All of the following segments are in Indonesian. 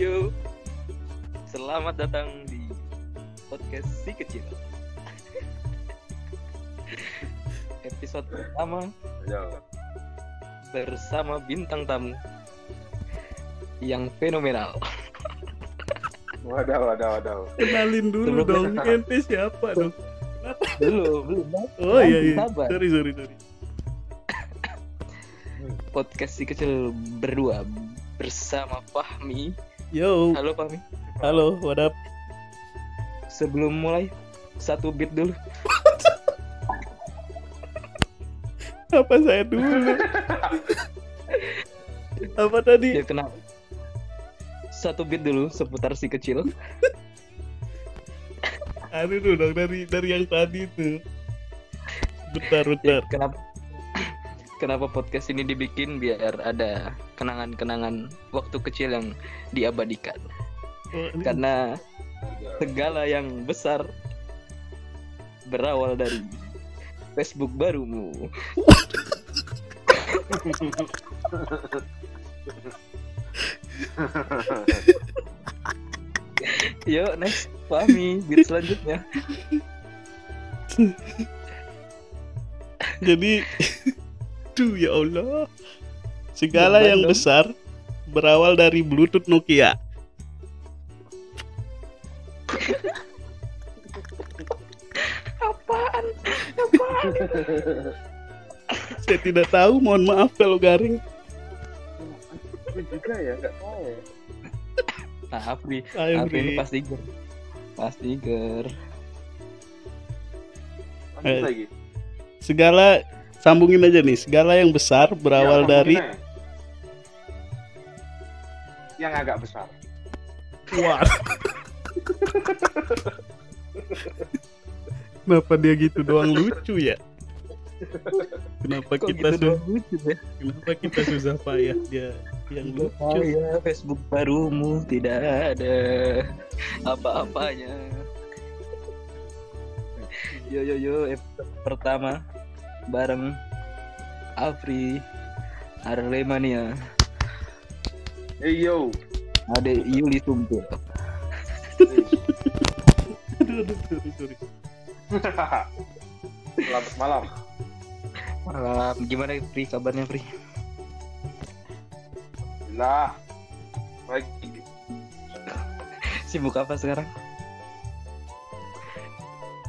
Yo. Selamat datang di podcast si kecil. Episode pertama Yo. bersama bintang tamu yang fenomenal. Wadah, wadah, wadah. Kenalin dulu Sebelum- dong, ente siapa dong? Belum, belum. Oh iya iya, Sabar. sorry sorry sorry. Podcast si kecil berdua bersama Fahmi. Yo, Halo Fahmi. halo, what up? Sebelum mulai satu beat dulu. Apa saya dulu? Apa tadi? Ya kenal. Satu beat dulu seputar si kecil. Aduh dong dari dari yang tadi tuh. Bentar bentar. Kenapa? Kenapa podcast ini dibikin biar ada kenangan-kenangan waktu kecil yang diabadikan. Oh, ini- Karena segala yang besar berawal dari Facebook barumu. Yuk next Fahmi beat selanjutnya. Jadi, tuh ya Allah. Segala Beban yang dong. besar berawal dari Bluetooth Nokia. Apaan? Apaan? Saya tidak tahu, mohon maaf kalau garing. Juga ya, nggak tahu Afri, Ayo, Afri ini pasti ger. Pasti ger. Lanjut Eh. lagi. Segala sambungin aja nih, segala yang besar berawal Ya, dari aja. yang agak besar. Wah. Kenapa dia gitu doang lucu ya? Kenapa Kok kita gitu su- doang lucu ya? kenapa kita susah payah dia yang lucu? Saya Facebook barumu tidak ada apa-apanya. Yo yo yo episode pertama bareng Afri Arlemania Hey yo. ada Yuli Tumpul. Aduh, aduh, sorry, sorry. Selamat malam. Malam gimana Pri kabarnya Pri? Lah. Baik. Sibuk apa sekarang?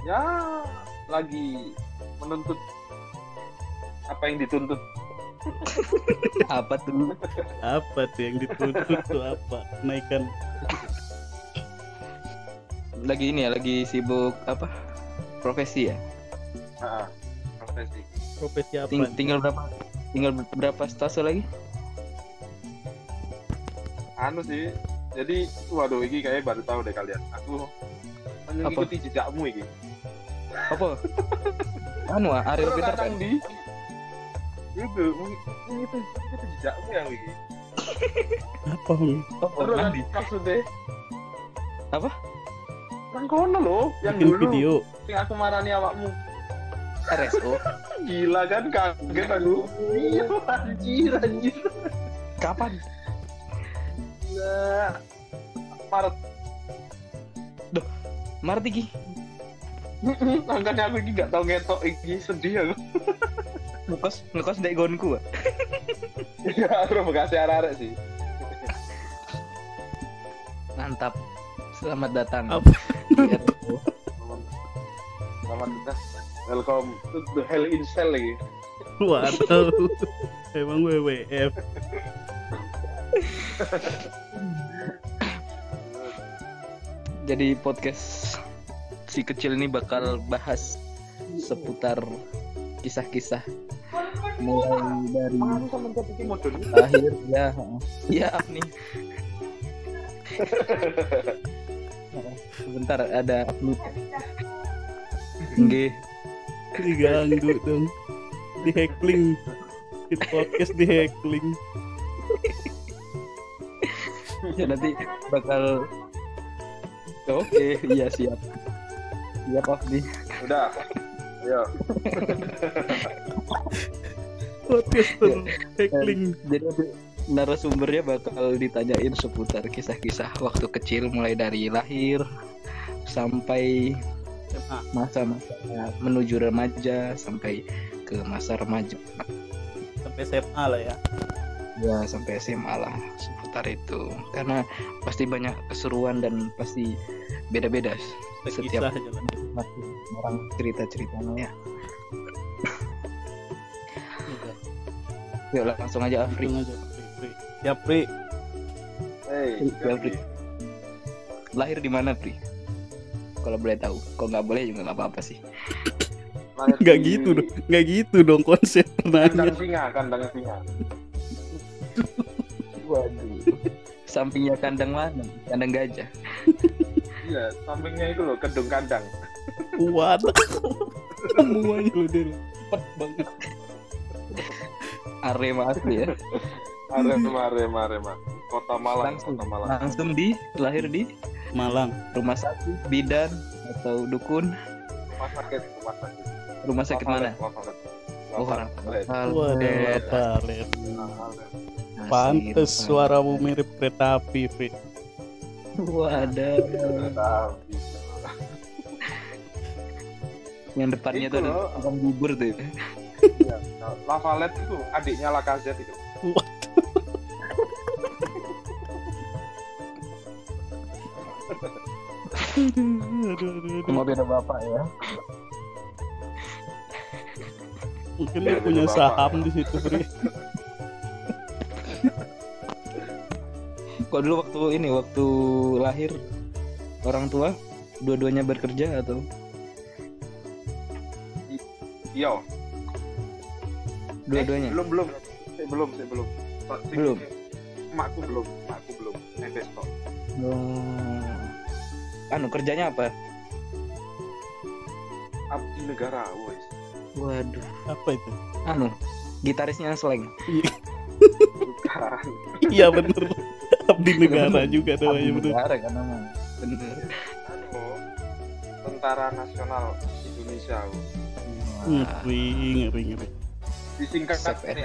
Ya, lagi menuntut apa yang dituntut. Apa tuh? Apa tuh yang dituntut tuh apa? Naikkan Lagi ini ya, lagi sibuk apa? Profesi ya? Nah, profesi. profesi apa? Ting- tinggal berapa? Tinggal berapa stase lagi? Anu sih. Jadi, waduh, ini kayaknya baru tahu deh kalian. Aku mengikuti jejakmu ini. Apa? anu ah, Ariel Peter Pan. di itu mengikuti mengikuti jejakmu yang ini. Apa? Apa? Terus kan maksudnya Apa? Nang kono loh, yang Bikin dulu video. sing aku marani awakmu. RSO. Gila kan kaget aku. Iya anjir anjir. Kapan? Nah, Maret. Maret iki. Makanya aku ini gak tau ngetok iki sedih aku. Ngekos ngekos ndek gonku. Ya, provokasi arek sih. Mantap. Selamat datang. Apa? Selamat datang. Welcome to the Hell in Cell lagi. Waduh. Emang WWF. Jadi podcast si kecil ini bakal bahas seputar kisah-kisah mulai dari akhir ya ya nih sebentar ada upload Nggih. Diganggu dong. Di hackling. Di podcast di hackling. ya nanti bakal oke iya siap siap Afdi Udah. Ayo. Podcast ter hackling. jadi nanti, narasumbernya bakal ditanyain seputar kisah-kisah waktu kecil mulai dari lahir sampai masa-masa menuju remaja sampai ke masa remaja. Sampai SMA lah ya. Ya sampai SMA lah seputar itu. Karena pasti banyak keseruan dan pasti beda-beda setiap masing orang cerita-ceritanya ya yuk langsung aja Afri. Langsung aja Pri. ya Pri Hei, Ya, Pri. lahir di mana Pri kalau boleh tahu. Kalau nggak boleh juga nggak apa-apa sih. Nggak di gitu dong. Nggak gitu dong konsep Kandang pertanyaannya singa, kandang singa. waduh. Sampingnya kandang mana? Kandang gajah. Iya, sampingnya itu loh, kedung kandang. kuat semuanya lu deh cepat banget Arema asli ya. Arema, Arema, Arema. Kota Malang, langsung Kota Malang. langsung di lahir di Malang. Rumah sakit bidan atau dukun. Rumah sakit, rumah sakit. rumah sakit mana? Lafalet, oh orang waduh pantes suaramu mirip kereta api wadah Tapi, yang depannya Itu tuh ada tukang bubur tuh ya, Lafalet itu adiknya Lacazette itu. cuma beda bapak ya mungkin Ya, dia punya bapak. saham di situ Pri kok dulu waktu ini waktu lahir orang tua dua-duanya bekerja atau Iya. Dua-duanya Eh, belum, belum. Eh, belum, sih, belum. Pak, sih, Belum? Emakku belum, emakku belum. Investor. Oh. anu kerjanya apa Abdi negara, wes. waduh apa itu anu gitarisnya slang Bukan. iya bener abdi negara juga tuh Abdi ya bener negara kan namanya bener Anu, Tentara Nasional Indonesia. ngeri ngeri ngeri Disingkat TANI.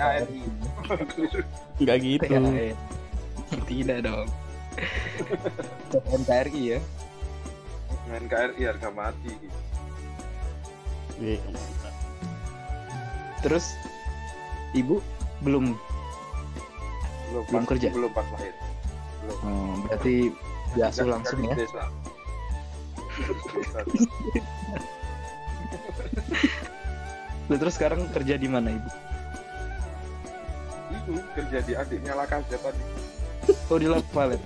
nggak gitu tidak dong NKRI ya NKRI harga mati. Iya, terus ibu belum Belum, Belum pas- kerja? Belum pas lahir. Belum. oh, berarti diasuh Nggak- langsung ya. Desa. Lalu terus sekarang kerja di mana ibu Itu kerja di adiknya Lacazette tadi. oh di Lapalet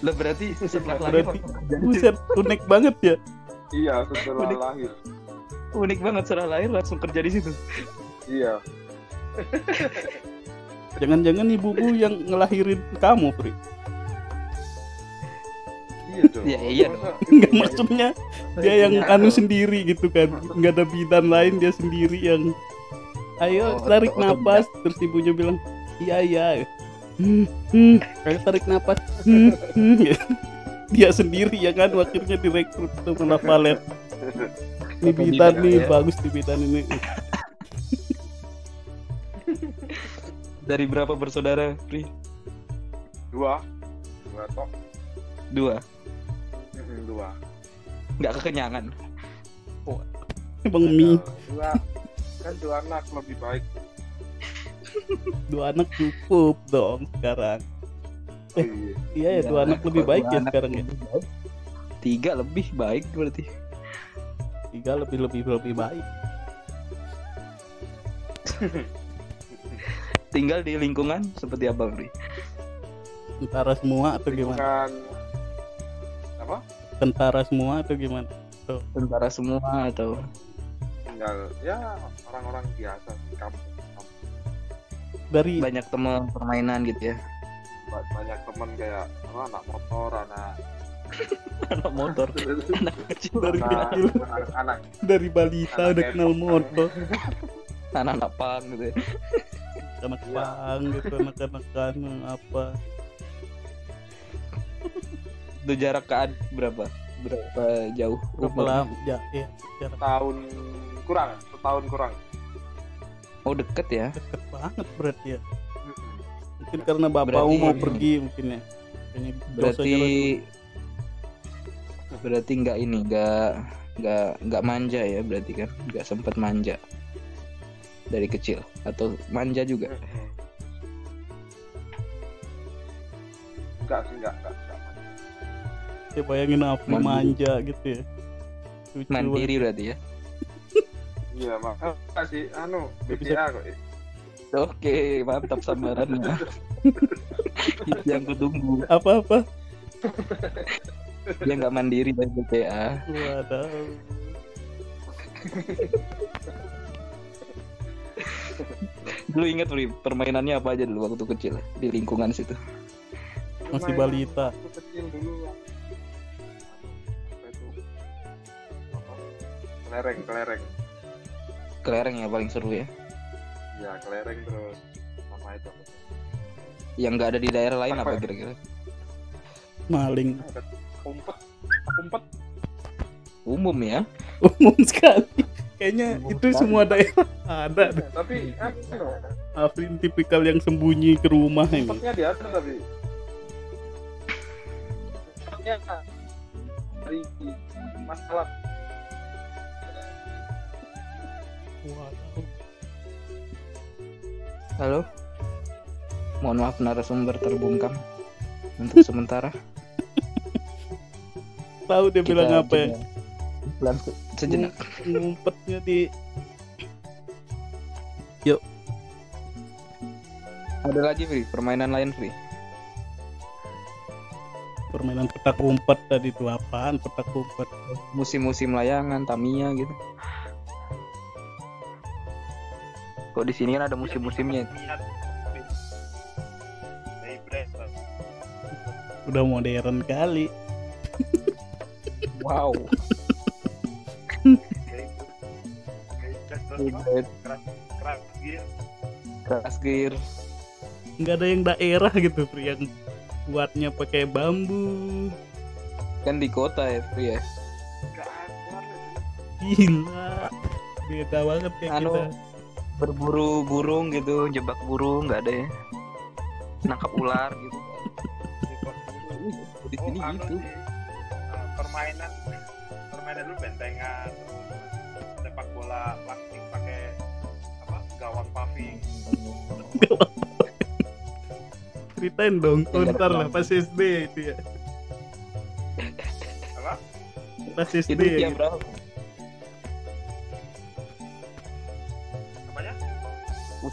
lah berarti setelah lahir Berarti- buset unik banget ya Iya, setelah Unik. lahir. unik banget setelah lahir langsung kerja di situ Iya. jangan-jangan ibumu yang ngelahirin kamu Pri Iya dong. Iya, iya Masa- nggak maksudnya dia yang anu sendiri gitu kan nggak ada bidan lain dia sendiri yang ayo Oh, tarik otodidak. napas terus ibunya bilang iya iya hmm, hmm. ayo tarik napas hmm, hmm. dia sendiri yang kan akhirnya direkrut sama Valet ini bidan nih ya. bagus di bidan ini dari berapa bersaudara Pri Dua. Dua tok. dua Dua. nggak kekenyangan. Bang Mi. Dua. Kan dua anak lebih baik. dua anak cukup dong sekarang. Eh, Iya. iya ya dua anak lebih baik dua ya anak sekarang ya. tiga lebih baik berarti. Tiga lebih lebih lebih baik. Tinggal di lingkungan seperti apa Pri tentara semua atau gimana? Bukan apa? tentara semua atau gimana? Tentara semua atau? Tinggal ya orang-orang biasa di kampung. dari banyak teman permainan gitu ya? Ba- Banyak teman kayak apa, anak motor, anak anak motor. Anak kecil. Dari anak, kecil. anak, anak. Dari balita Anak udah kenal motor. anak anak pang gitu ya. anak pang gitu anak-anak anu apa itu jarak ke adik berapa? Berapa jauh? Berapa lama? Ya, ya jarak. Tahun kurang, setahun kurang. oh deket ya? Deket banget berarti ya. Mungkin karena bapakmu Berarti- mau pergi mungkin ya. Kayaknya berarti berarti nggak ini nggak nggak nggak manja ya berarti kan? Nggak sempat manja. Dari kecil. Atau manja juga? Enggak sih enggak enggak, ya bayangin Mandiri. manja gitu ya. Lucu mandiri berarti ya? Iya makanya sih anu Bisa- BCA kok eh. oke mantap samarannya. Itu yang kutunggu. Apa-apa dia nggak mandiri dari BPA waduh. Dulu ingat Pri, permainannya apa aja dulu waktu kecil di lingkungan situ? Masih balita. Waktu kecil dulu kelereng kelereng. Kelereng ya paling seru ya. Ya kelereng terus. Sama itu. Yang nggak ada di daerah lain Apa apa ya? kira-kira? Maling. Umpet umpet umum ya. Umum sekali. Kayaknya Umum itu sekali. semua daerah ada deh. tapi anu Afrin tipikal yang sembunyi ke rumah ini. Umpetnya di atas tapi. Umpetnya dari masalah halo? Mohon maaf narasumber terbungkam untuk sementara. Tahu dia bilang Kita apa ya? sejenak. Ngumpetnya di ada lagi Fri permainan lain Fri permainan petak umpet tadi itu apaan? Petak umpet. Musim-musim layangan Tamiya gitu kok di sini kan ada musim-musimnya? Udah modern kali. Wow. Keras gear. Nggak ada yang daerah gitu Pri yang buatnya pakai bambu. Kan di kota ya Fri ya? Gila. Beda banget kayak Anu, kita berburu burung gitu jebak burung nggak ada ya. Nangkap ular gitu. Di sini anu gitu. sih, eh, permainan permainan dulu bentengan sepak bola plastik pakai apa gawang paving ceritain dong oh, Yang ntar lah pas SD itu ya. Apa? Pas SD itu ya berapa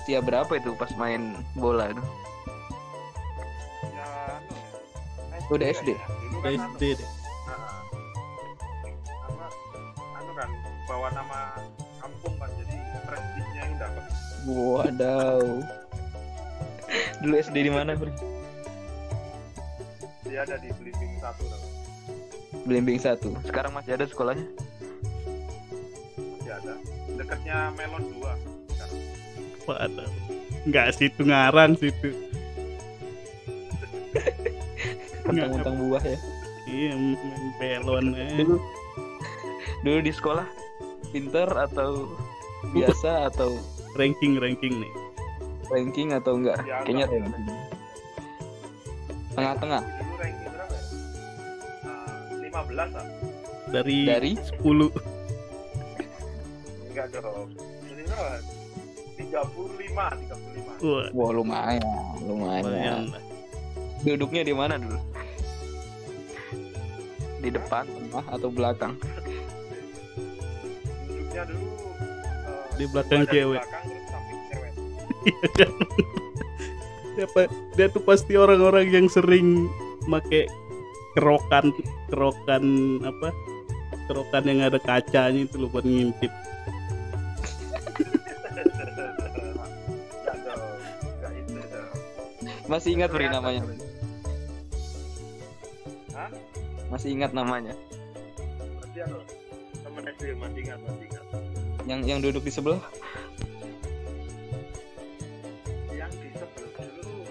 usia berapa itu pas main bola itu? Ya anu ya. Udah SD? ya. kan anu, SD deh. Ah, apa anu kan bawa nama kampung kan jadi prestisnya yang dapat. Wadaw dulu SD di mana Fri dia ada di Belimbing satu tau. Belimbing satu. Sekarang masih ada sekolahnya? Masih ada. Dekatnya Melon 2 sekarang Waduh. nggak situ ngarang situ mentang-mentang buah ya. Iya main pelon eh. dulu dulu di sekolah pinter atau biasa atau ranking ranking nih. ranking atau enggak Ya, kayaknya ranking. Tengah-tengah. Dulu ranking berapa ya? Ah, 15 lah dari, dari? 10 enggak dong 35 35 wah wah lumayan lumayan. Lumayan duduknya di mana dulu? Di depan tengah atau belakang? Duduknya dulu eh, Di belakang di cewek. belakang cewek. Siapa dia tuh pasti orang-orang yang sering make kerokan kerokan apa? Kerokan yang ada kacanya itu loh buat ngintip masih ingat beri namanya? Hah? masih ingat namanya? Berarti anu temen SD masih ingat masih ingat. Yang yang duduk di sebelah? Yang di sebelah dulu.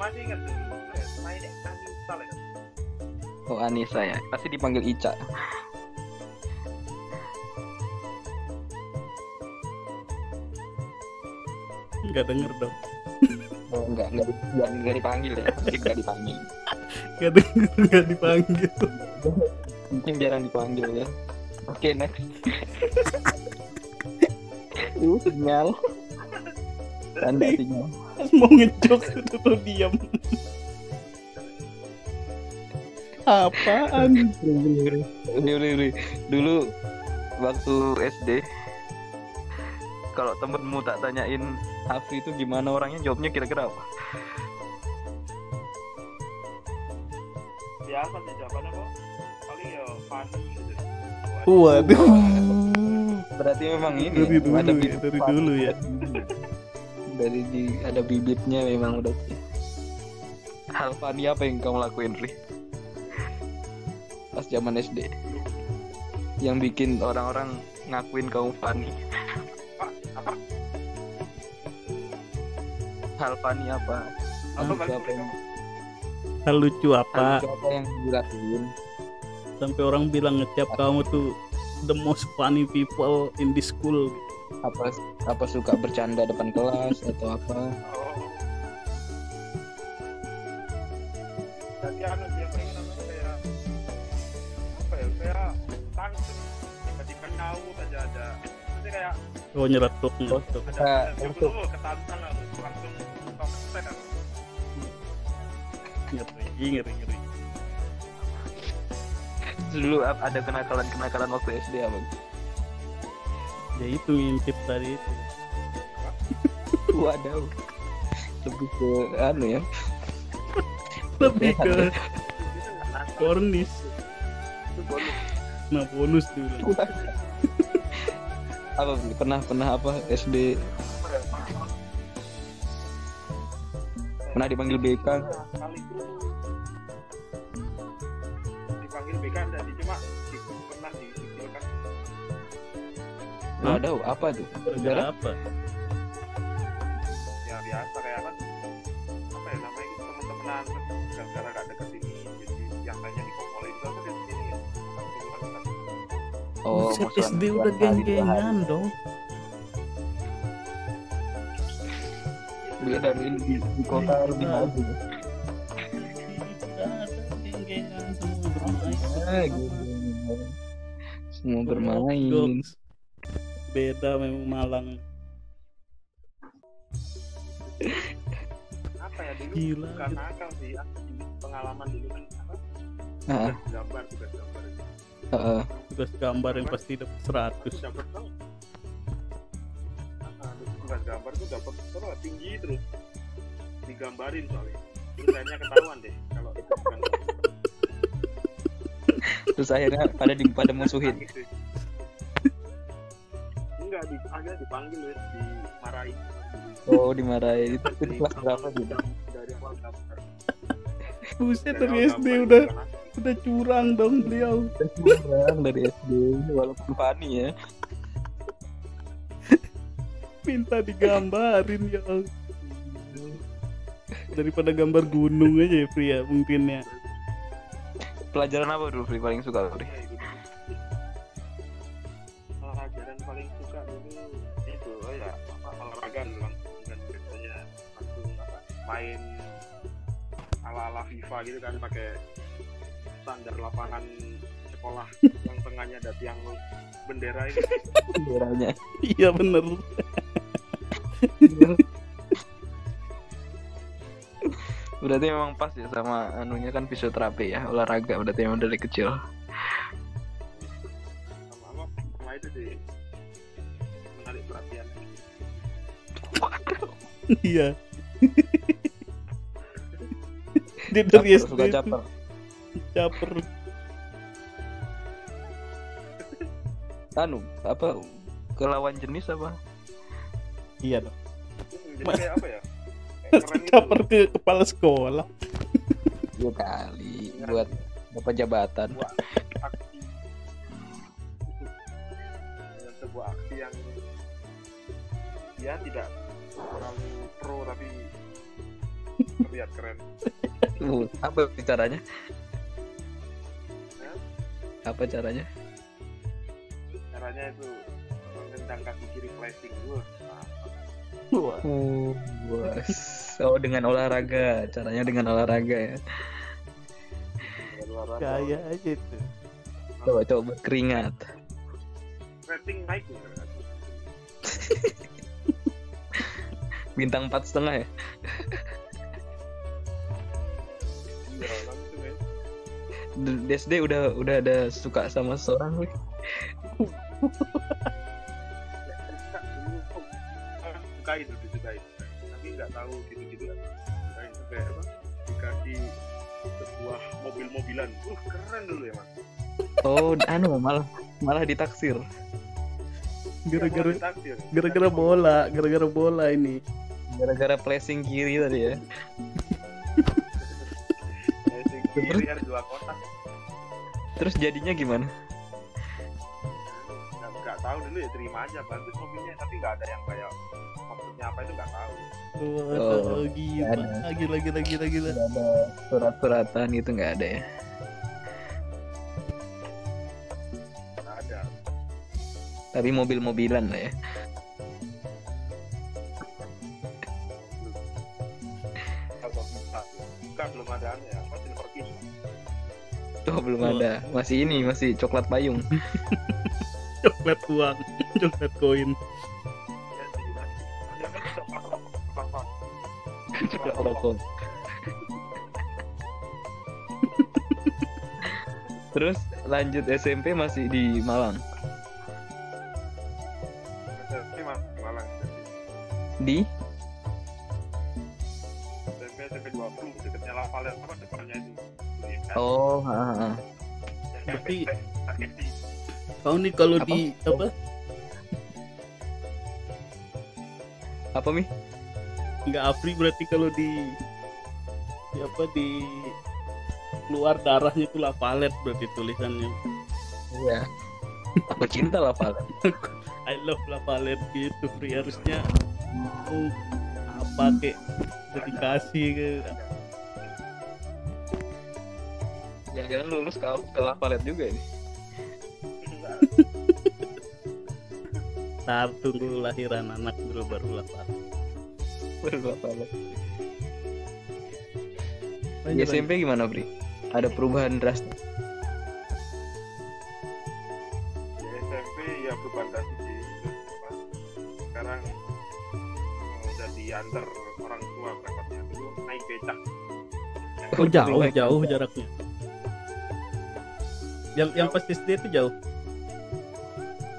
Masih ingat dulu mainnya Anissa lah kan oh Anissa ya. Pasti dipanggil Ica. Nggak denger dong enggak, enggak, enggak, enggak dipanggil ya. Enggak dipanggil. Gak denger, gak dipanggil. Mungkin jarang dipanggil ya. Oke, next. Itu sinyal. Tanda sinyal. Mau ngejok itu tuh diam. Apaan? Dulu waktu SD kalau temenmu tak tanyain Hafi itu gimana orangnya jawabnya kira-kira apa? biasa sih jawabannya kok paling ya funny gitu Waduh. Berarti memang ini Dari ya, dulu ada ya, bibit dari Fani. dulu ya. Dari di ada bibitnya memang udah. Hal funny apa yang kamu lakuin, Ri? Pas zaman SD. Yang bikin orang-orang ngakuin kamu funny. Hal funny apa? apa apa yang, Hal lucu hal apa? lucu apa yang dilakuin? Sampai orang bilang ngecap kamu tuh the most funny people in this school. Apa apa suka bercanda depan kelas atau apa? oh jadi anu dia pengen namanya kayak apa ya kayak langsung tiba-tiba nyaut aja ada nanti kayak Oh nyeretuk nyeretuk. ada ada untuk- dulu ketantang langsung langsung Ngeri ngeri ngeri. Dulu ada kenakalan-kenakalan waktu SD apa? Ya itu ngintip tadi itu. Waduh. Lebih ke anu ya. Lebih ke kornis. Nah bonus dulu. apa pernah pernah apa SD pernah dipanggil BK apa tuh Gara-gara apa? ya biasa kayak kan apa ya namanya itu teman-temanan gara-gara gak deket ini jadi yang lainnya dikokolin itu apa di sini ya oh Buset, SD udah geng-gengan dong. beda di, di, di kota lebih maju geng-gengan semua bermain. Ah, gitu. semua bermain. Beda memang Malang. apa ya dulu Gila. bukan nakal sih di pengalaman dulu kan apa Ah, tugas gambar tugas gambar itu ah, Tugas gambar yang pasti dapat 100. dapat dong Ah, tugas gambar tuh dapat terus tinggi terus digambarin soalnya terus akhirnya ketahuan deh kalau itu bukan terus akhirnya pada di pada musuhin. Enggak di agak dipanggil wes dimarahin oh dimarahin itu, itu kelas berapa gitu dari awal gambar Buset Dari SD gambar udah bukan aku. udah curang dong beliau. orang dari SD walaupun funny ya Minta digambarin ya. Daripada gambar gunung aja ya pria mungkin ya. pelajaran apa dulu Fri paling suka Fri main ala ala FIFA gitu kan pakai standar lapangan sekolah yang tengahnya ada tiang bendera itu benderanya. Iya bener. berarti memang pas ya sama anunya kan fisioterapi ya olahraga berarti memang dari kecil. Sama apa sama itu sih. Menarik perhatian. Iya. Dia dari Caper, SD suka caper. caper. anu apa ke lawan jenis apa? Iya. Dong. Jadi kayak apa ya? Kayak keren gitu. Caper ke kepala sekolah. dua kali buat dapat jabatan. Sebuah aksi. Sebuah aksi yang dia tidak terlalu pro tapi terlihat keren Uh, apa caranya Ya. apa caranya caranya itu tendang kaki kiri flashing gue Wah, Oh, bos. Oh, dengan olahraga. Caranya dengan olahraga ya. kayak aja itu. Coba coba berkeringat. rating naik? Bintang empat setengah ya. Iya langsung ya D- DSD udah udah ada suka sama seorang suka itu disukai tapi nggak tahu gitu-gitu suka itu kayak apa dikasih sebuah mobil-mobilan uh keren dulu ya mas Oh, anu malah malah ditaksir. Gara-gara Ya, ditaksir. gara-gara bola, gara-gara bola ini. Gara-gara placing kiri tadi ya. Kiri ada dua kotak Terus jadinya gimana? nggak nggak tahu dulu ya terima aja bagus mobilnya tapi nggak ada yang kayak maksudnya apa itu nggak tahu Wah, Oh, gila, gila, gila, gila, gila. Ada surat-suratan gitu nggak ada ya. nggak ada Tapi mobil-mobilan lah ya. Oh, belum ada. Masih ini, masih coklat payung. Coklat uang, coklat koin. coklat rokok. Terus lanjut SMP masih di Malang. SMP mas Malang Di SMP SMP 20 dekatnya Lavalet apa depannya itu Iya kan? Oh, ha, ha. Berarti- Kau nih kalau Apa? di apa? Apa Mi? Nggak Afri berarti kalau di di apa di keluar darahnya itu lapalet berarti tulisannya. Iya. Aku cinta lah Val. I love lapalet gitu Fri harusnya oh, apa kek dedikasi ke Jangan-jangan lulus ke, ke Lavalet juga ini. Ntar tunggu lahiran anak dulu baru lapalet. Baru Lavalet. Di Lanjut, SMP gimana, Bri? Ada perubahan drastis. di SMP ya beban kasih sih sekarang oh, udah diantar orang tua berangkatnya dulu naik becak. Oh jauh jauh jaraknya. Yang yang pas SD itu jauh.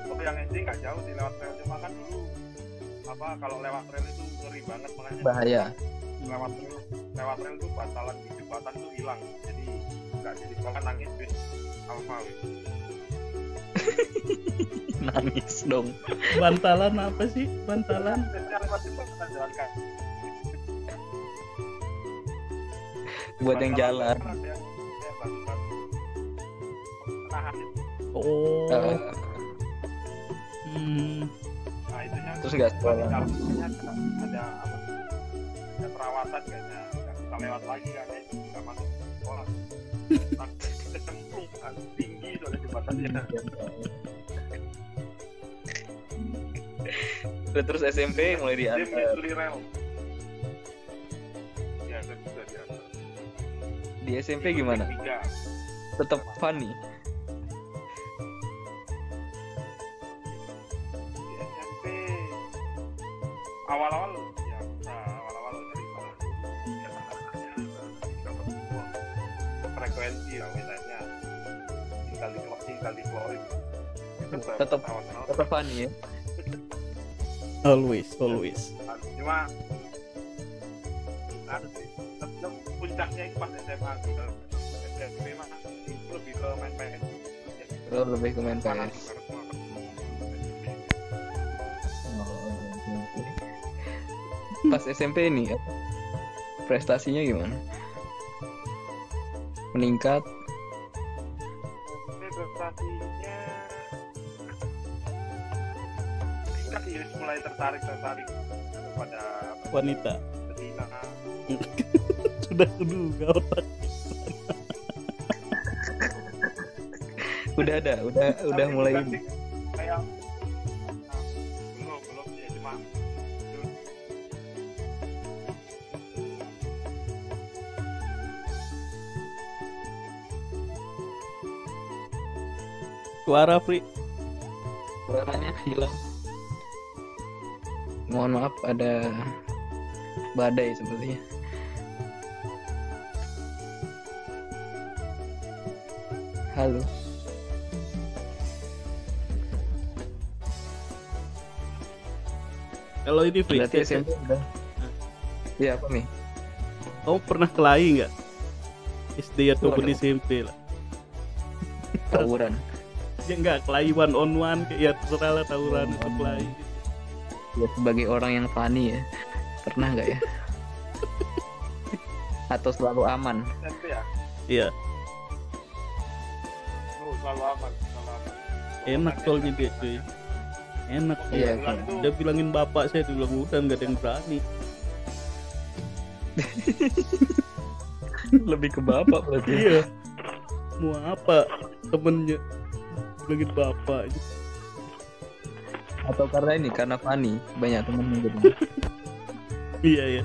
oh yang SD nggak jauh sih lewat rel cuma kan dulu apa kalau lewat rel itu ngeri banget makanya Bahaya. lewat rel lewat rel tuh batalan di jembatan tuh hilang jadi nggak jadi sekolah nangis bis alfa. Nangis dong. Bantalan apa sih? Bantalan. Buat yang jalan. Oh. Eh, Hmm. nah itunya terus nggak sekolah. dalamnya ada, ada apa ada perawatan kayaknya nggak bisa lewat lagi karena itu nggak masuk sekolah Tapi kecemplung kan tinggi soalnya jembatannya Terus SMP mulai dia diantar. ya kan dia Di SMP gimana? Tetap funny. Tetap- Tetap funny ya. Always, always. cuma puncaknya itu pas SMA itu lebih ke main PS Lo lebih ke main PS. Pas SMP ini apa? prestasinya gimana? Meningkat? wanita. Sudah kuduga otak. Udah ada udah udah mulai ini. kayak suara fri suaranya hilang. Mohon maaf ada badai sepertinya. Halo. Kalau ini Pri, Berarti SMP udah. Iya apa nih? kamu pernah kelahi nggak? SD ataupun Waduh. SMP lah. Tawuran. Ya enggak, kelahi one on one kayak ya terserah lah tawuran atau kelahi. Ya, sebagai orang yang funny ya. Pernah nggak ya? Atau selalu aman? SMP ya Iya, oh, selalu aman selalu aman enak soalnya dia cuy. Enak. Iya, kan. Dia bilangin bapak saya dia bilang udah nggak ada yang berani. Lebih ke bapak berarti. Iya. Mau apa temennya bilangin bapak. Atau karena ini karena funny banyak temen yang gitu. Iya ya.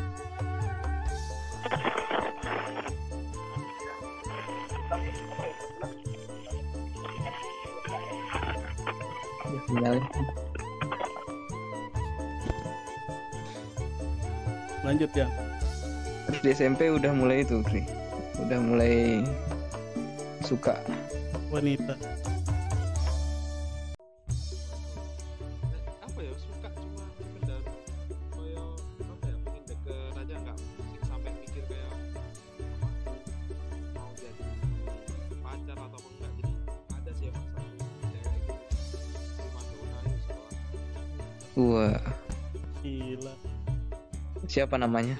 Sinyalnya. Lanjut ya. Di SMP udah mulai itu, Kri. Udah mulai suka. Wanita. Fanny ya.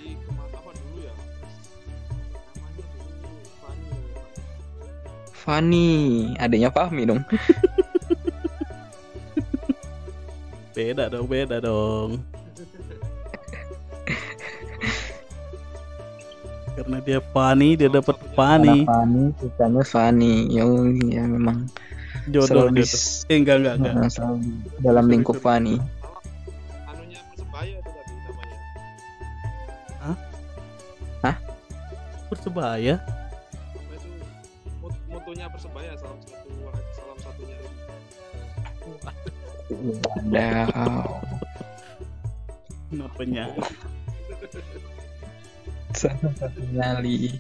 Fanny, adanya Fahmi dong. Beda dong, beda dong. Karena dia funny, dia dapat funny. Fanny, sukanya Fanny. Ya, ya memang Jodoh jodoh. Eh enggak enggak enggak. Dalam lingkup Fanny. Persebaya. mutunya persebaya salah satu salah satunya Wadaw. Kenapa? Salah satu nyali.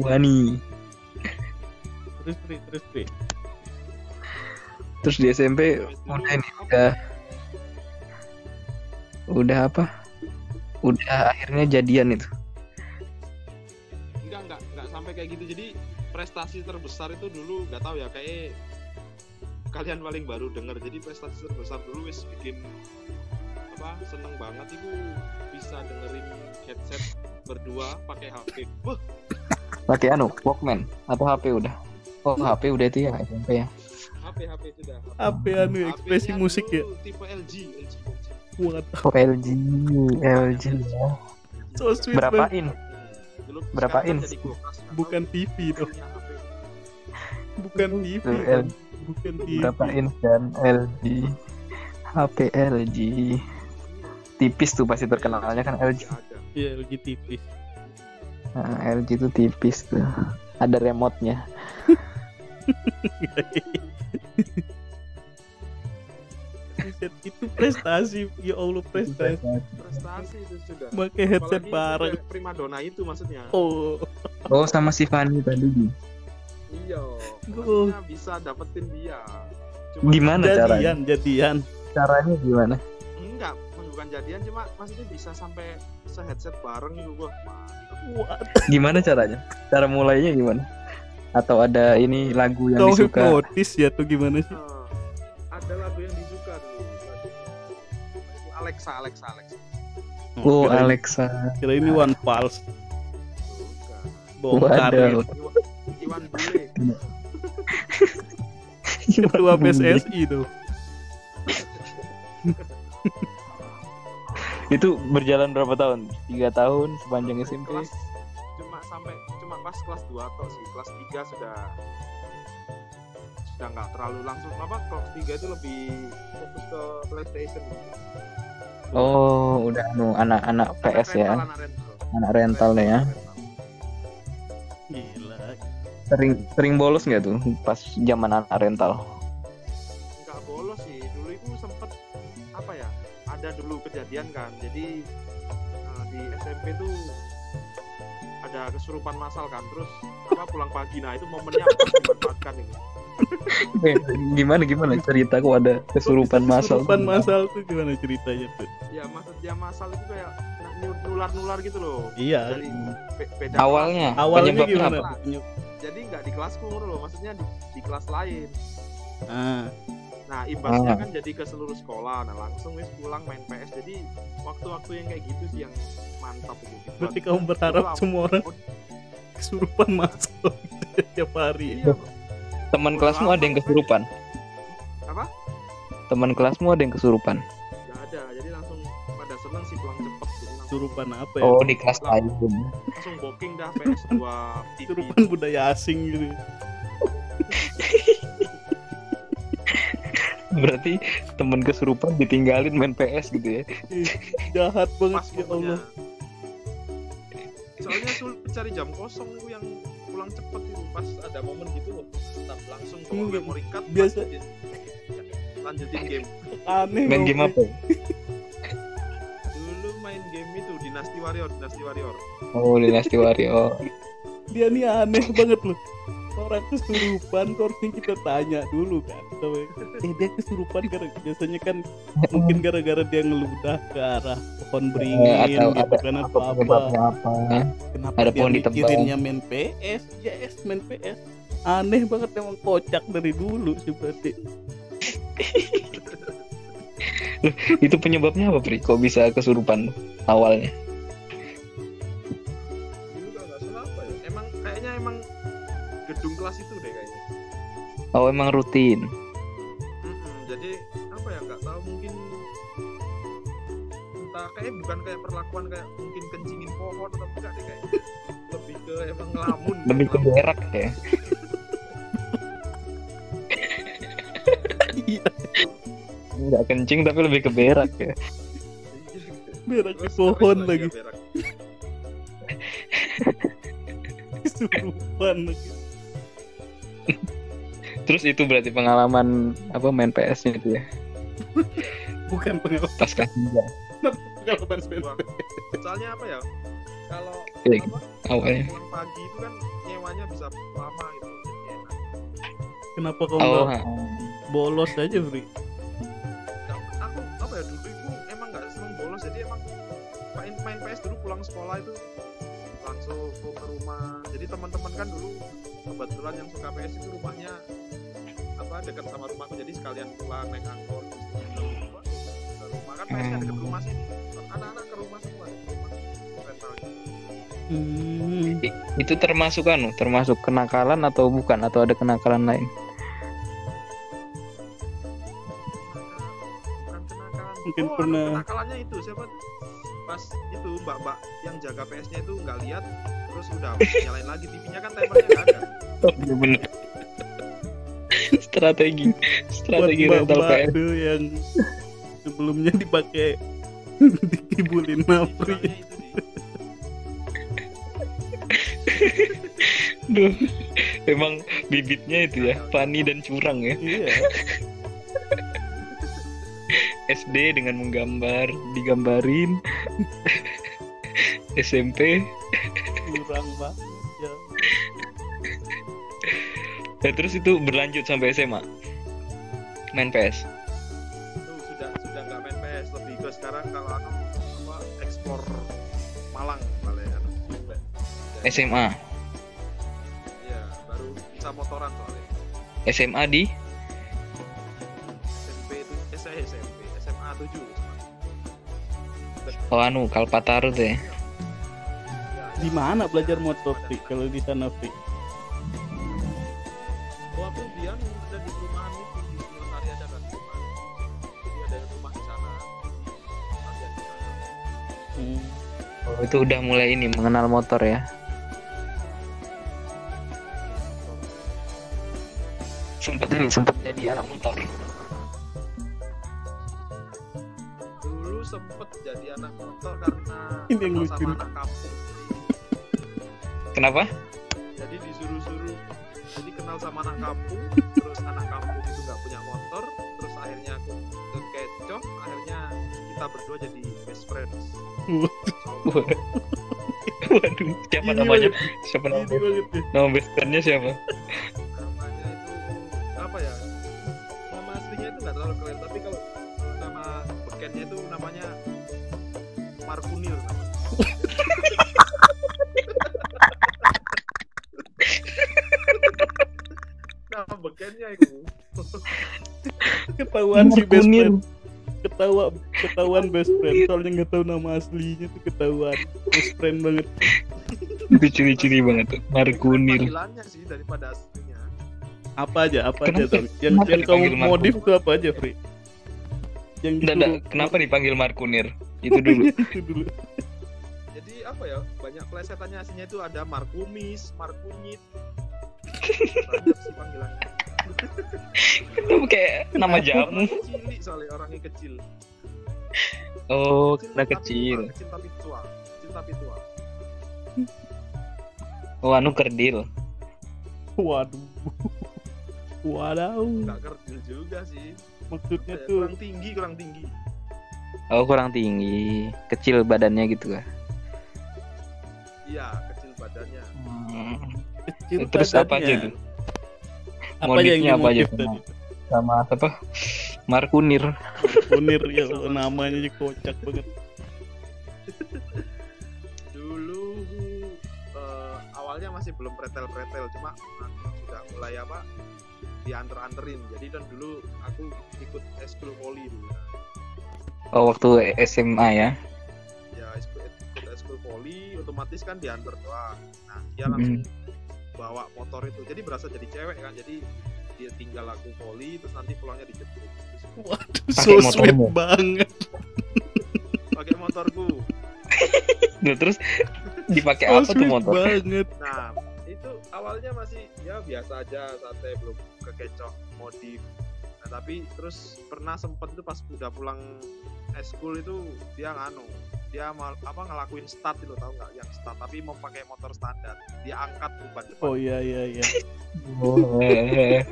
Wani. Terus Pri, terus Pri. Terus di SMP Terus udah ini udah udah apa? Udah akhirnya jadian itu. enggak enggak enggak sampai kayak gitu jadi prestasi terbesar itu dulu nggak tahu ya kayak kalian paling baru dengar jadi prestasi terbesar dulu wis bikin apa seneng banget itu bisa dengerin headset berdua pakai HP wah Pakai anu Walkman atau HP udah? Oh HP udah itu ya SMP ya. HP HP sudah HP anu HP-nya ekspresi musik ya. tipe LG LG, LG. What? Oh LG, LG ya. So sweet Berapa banget. in? Dulu Berapa sekarang inch? jadi kulkas, nggak Bukan TV HP. Bukan TV. Tuh, kan? L- Bukan TV. Berapa inch kan LG? HP LG. Tipis tuh pasti terkenalnya kan LG. Iya, LG tipis. Nah, LG tuh tipis tuh. Ada remote-nya. Headset itu prestasi, ya Allah prestasi. prestasi itu sudah Pakai headset Apalagi bareng. cewek primadona itu maksudnya Oh, Oh sama si Fanny tadi. iya Oh. bisa dapetin dia cuma Gimana caranya? jadian, jadian. Caranya gimana? enggak bukan jadian cuma maksudnya bisa sampai se headset bareng itu gua mantap. What? Gimana caranya? Cara mulainya gimana? Atau ada ini lagu yang Kau disuka? hipnotis ya tuh gimana sih? Eh, ada lagu yang disuka Alexa Alexa Alexa Oh kira- Alexa. Kira ini One Pulse. Bongkar. Iwan, Bule Ketua PSSI tuh. Itu berjalan berapa tahun? Tiga tahun sepanjang SMP. kelas cuma sampai cuma pas kelas 2 atau sih kelas 3 sudah sudah nggak terlalu langsung apa kelas 3 itu lebih fokus ke PlayStation Oh, udah anu anak-anak PS ya. Anak rental, anak rental. Anak rental ya. Gila. Sering sering bolos nggak tuh pas zaman anak rental? nggak bolos sih dulu itu sempet apa ya ada dulu kejadian kan jadi eh, di SMP tuh ada kesurupan masal kan terus apa pulang pagi nah itu momennya pas dimanfaatkan ini Eh, gimana gimana cerita kok ada kesurupan masal? Kesurupan masal tuh gimana ceritanya tuh? ya maksudnya masal itu kayak nular nular gitu loh Iya. dari be- beda Awalnya, Awalnya gimana? apa? jadi nggak di kelasku loh maksudnya di, di kelas lain Ah, nah imbasnya Ah. kan jadi ke seluruh sekolah nah langsung wis pulang main PS jadi waktu-waktu yang kayak gitu sih yang mantap gitu berarti kamu berharap semua orang kesurupan masal tiap hari. iya Teman kelasmu ada yang kesurupan? Apa? Teman kelasmu ada yang kesurupan? nggak ada jadi langsung pada seneng sih pulang cepet Kesurupan apa ya? Oh di kelas lain. langsung booking dah PS2 TV Kesurupan budaya asing gitu. Berarti teman kesurupan ditinggalin main PS gitu ya? Ih, Jahat banget pas ya Allah. soalnya sulit cari jam kosong yang pulang cepet itu pas ada momen gitu loh tetap langsung bawa Enggak. memory card Biasa. lanjutin, lanjutin game Aneh. Main game apa? dulu main game itu Dynasty Warrior Dynasty Warrior Oh Dynasty Warrior. Dia nih aneh banget loh. Orang kesurupan harusnya kita tanya dulu kan. Eh dia kesurupan gara biasanya kan mungkin gara-gara dia ngeludah ke arah pohon beringin Eh, atau gitu ada kan apa atau apa. apa? Kenapa Ada dia pohon mikirinnya main PS? Yes, main PS. Aneh banget emang kocak dari dulu sih berarti. Itu penyebabnya apa Pri? Kok bisa kesurupan awalnya? dulu kalau nggak salah apa ya emang kayaknya emang gedung kelas itu deh kayaknya Oh emang rutin. Mm-mm, jadi apa ya nggak tahu mungkin entah kayak bukan kayak perlakuan kayak mungkin kencingin pohon atau enggak deh kayaknya lebih ke emang ngelamun Lebih ke berak ya. Iya, Nggak kencing tapi lebih ke berak ya. berak di Terus pohon lagi. Kesurupan lagi. Terus itu berarti pengalaman apa main PS-nya itu ya? Bukan pengalaman Pas tiga pengalaman main Wah, soalnya apa ya kalau Iya, apa, awalnya. pulang pagi itu kan nyewanya bisa lama gitu enak Kenapa kau Oh. Bolos aja, Bri? Aku apa ya dulu itu emang nggak seneng bolos jadi emang main main PS dulu pulang sekolah itu. Langsung ke rumah. Jadi teman-teman kan dulu kebetulan yang suka PS itu rumahnya apa dekat sama rumahku. Jadi sekalian pulang naik angkot terus ke rumah. Kan PS-nya dekat rumah sini anak-anak ke rumah semua. Hmm, itu termasuk anu, termasuk kenakalan atau bukan? Atau ada kenakalan lain? Mungkin oh, pernah- kenakalannya itu siapa pas itu mbak-mbak yang jaga PS-nya itu nggak lihat terus udah nyalain lagi TV-nya kan timernya nggak ada Oh, iya bener. strategi, buat strategi rental mbak-mbak PS. tuh yang sebelumnya dipakai dikibulin itu di Duh, emang bibitnya itu ya, Fani dan curang ya. Iya, SD dengan menggambar, digambarin. SMP, kurang banget. Ya. ya terus itu berlanjut sampai SMA. Main PS. tuh sudah sudah nggak main PS lebih ke sekarang kalau aku apa ekspor Malang malah ya SMA. Iya, baru bisa motoran soalnya SMA di Oh anu Kalpataru tuh ya. Di mana belajar motor, Pri? Kalau di sana, Pri? Oh aku dia ada di perumahan itu di Singosari ada kan rumah jadi ada rumah di sana latihan di sana Hmm. Oh, itu udah mulai ini mengenal motor ya. Sempet ini sempet jadi anak motor. Sempet jadi anak motor karena Ini yang kenal lucu sama anak kampung jadi, Kenapa? jadi disuruh-suruh kenal sama anak kampung terus anak kampung itu nggak punya motor terus akhirnya aku ke kecoh akhirnya kita berdua jadi best friends Waduh, siapa namanya? Siapa namanya? ya. Nama best friend-nya siapa? itu Ketahuan si best friend. Ketawa ketahuan best friend soalnya nggak tahu nama aslinya tuh ketahuan best friend banget. Itu ciri-ciri banget tuh. Markunir. panggilannya sih daripada aslinya Apa aja apa aja Kenapa- dong. Yang kenapa yang kamu modif tuh apa aja Fri? Yang Nggak, nggak. disuruh Kenapa dipanggil Markunir? Itu dulu. itu dulu. jadi apa ya banyak plesetannya aslinya itu ada Markumis Markunyit banyak sih panggilannya Itu kayak nama jamu. Cili soalnya orangnya kecil. Oh, karena tapi kecil. tua, Kecil tapi tua. Kecil tapi tua. Oh, anu kerdil. Waduh. Wadaw. Enggak kerdil juga sih. Maksudnya Ya, tuh kurang tinggi, kurang tinggi. Oh, kurang tinggi. Kecil badannya gitu kah? Iya, kecil badannya. Hmm. kecil Terus apa aja badannya. tuh? Apa aja Modifnya yang apa aja tadi? Sama apa? Markunir. Kunir ya namanya aja kocak banget. Dulu eh, awalnya masih belum pretel-pretel, cuma aku sudah mulai apa? dianter-anterin. Jadi dan dulu aku ikut eskul voli dulu. Oh, waktu SMA ya. Ya, eskul ikut eskul voli otomatis kan diantar doang. Nah, dia Mm. langsung bawa motor itu. Jadi berasa jadi cewek kan. Jadi dia tinggal aku voli terus nanti pulangnya dijemput. Terus Waduh, so sweet motormu. banget. pakai motorku. Nah, terus dipakai So apa tuh sweet motor? banget. Nah, itu awalnya masih ya biasa aja santai belum kekecoh modif. Nah, tapi terus pernah sempet tuh pas udah pulang eskul itu dia nganu dia mal, apa ngelakuin start itu tahu nggak yang start tapi mau pakai motor standar dia angkat ban depan Oh iya iya iya. Oh, eh, eh.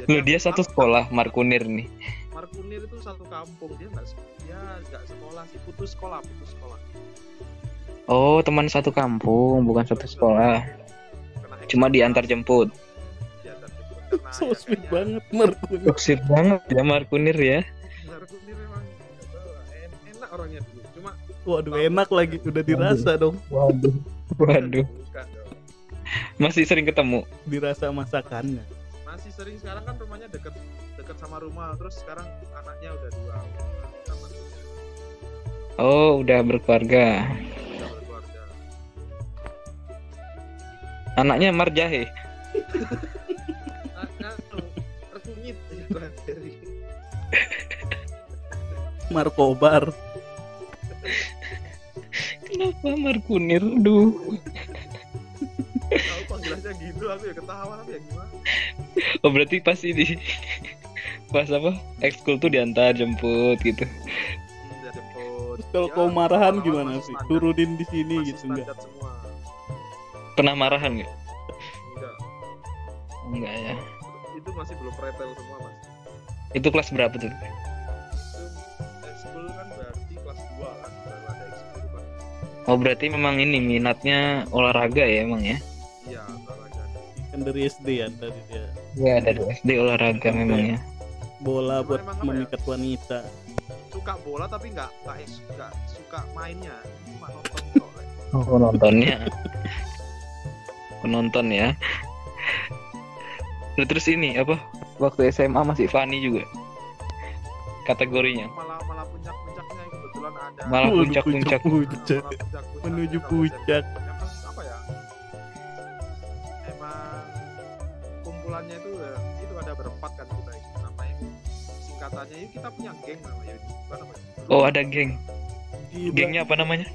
Jadi Loh, aku- dia satu sekolah Markunir nih. Markunir itu satu kampung dia nggak dia nggak sekolah sih putus sekolah putus sekolah Oh, teman satu kampung, bukan satu sekolah. Cuma diantar jemput. diantar jemput karena So ya banget Markun. Toksik banget ya Markunir ya. Markunir orangnya dulu cuma Waduh enak lagi udah dirasa dong, Waduh. Waduh. bukan dong Masih sering ketemu. dirasa masakannya. masih sering sekarang kan rumahnya deket deket sama rumah terus sekarang anaknya udah dua sama Oh, udah berkeluarga. udah berkeluarga Anaknya Marjahe. dari Markobar. Kenapa Markunir? Aduh. tahu panggilannya gitu aku ya ketawa tapi ya gimana Oh, berarti pas ini pas apa? Ekskul tuh diantar jemput gitu. Dia jemput Terus kalau Ya, kau marahan gimana sih? standar. Turunin di sini Masih gitu enggak? semua Pernah marahan nggak? enggak Enggak ya. itu masih belum pretel semua mas Itu kelas berapa tuh? Oh, berarti memang ini minatnya olahraga ya emang ya? iya olahraga Kan dari SD ya dari dia. Ya, dari SD olahraga memang ya. Bola Cuma buat apa ya? memikat wanita. suka bola tapi nggak nggak nggak suka mainnya cuma nonton kok Oh, penontonnya. Penonton ya. Nah, Terus ini apa? Waktu SMA masih Fani juga. Kategorinya. malah malah ada Malah puncak-puncak. Malah puncak-puncaknya Menuju puncak. apa ya emang kumpulannya itu ya, itu ada berempat kan kita itu namanya singkatannya itu kita punya geng namanya ya? Oh, ada geng. Gengnya apa namanya?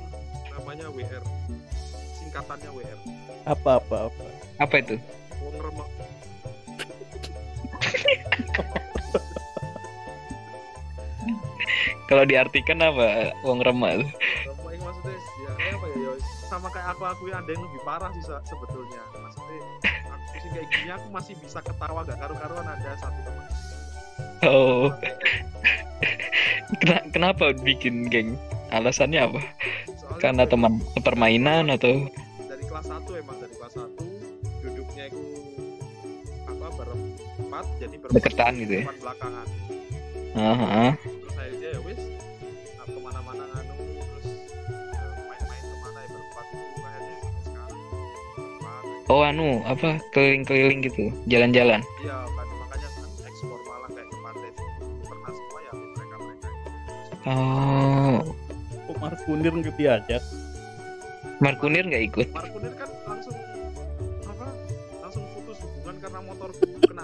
namanya WR singkatannya WR Apa apa apa. Apa itu? wong remek Kalau diartikan apa? Wong remek itu maksudnya ya apa ya, ya sama kayak aku aku yang ada yang lebih parah sih se- sebetulnya maksudnya aku- diskusi kayak gini aku masih bisa ketawa gak karu-karuan ada satu teman Oh. Kena- kenapa bikin geng? Alasannya apa? Soalnya Karena teman permainan atau dari kelas 1 emang dari kelas 1 duduknya itu apa berempat jadi berempat Deketan gitu ya? belakangan Aha. terus akhirnya Oh anu apa keliling-keliling gitu, jalan-jalan. iya kan makanya kan ekspor malah kayak ke pantai pernah semua ya mereka mereka Oh, Kok Markunir nggak diajak? Markunir nggak ikut. Markunir kan langsung apa langsung putus hubungan karena motor kena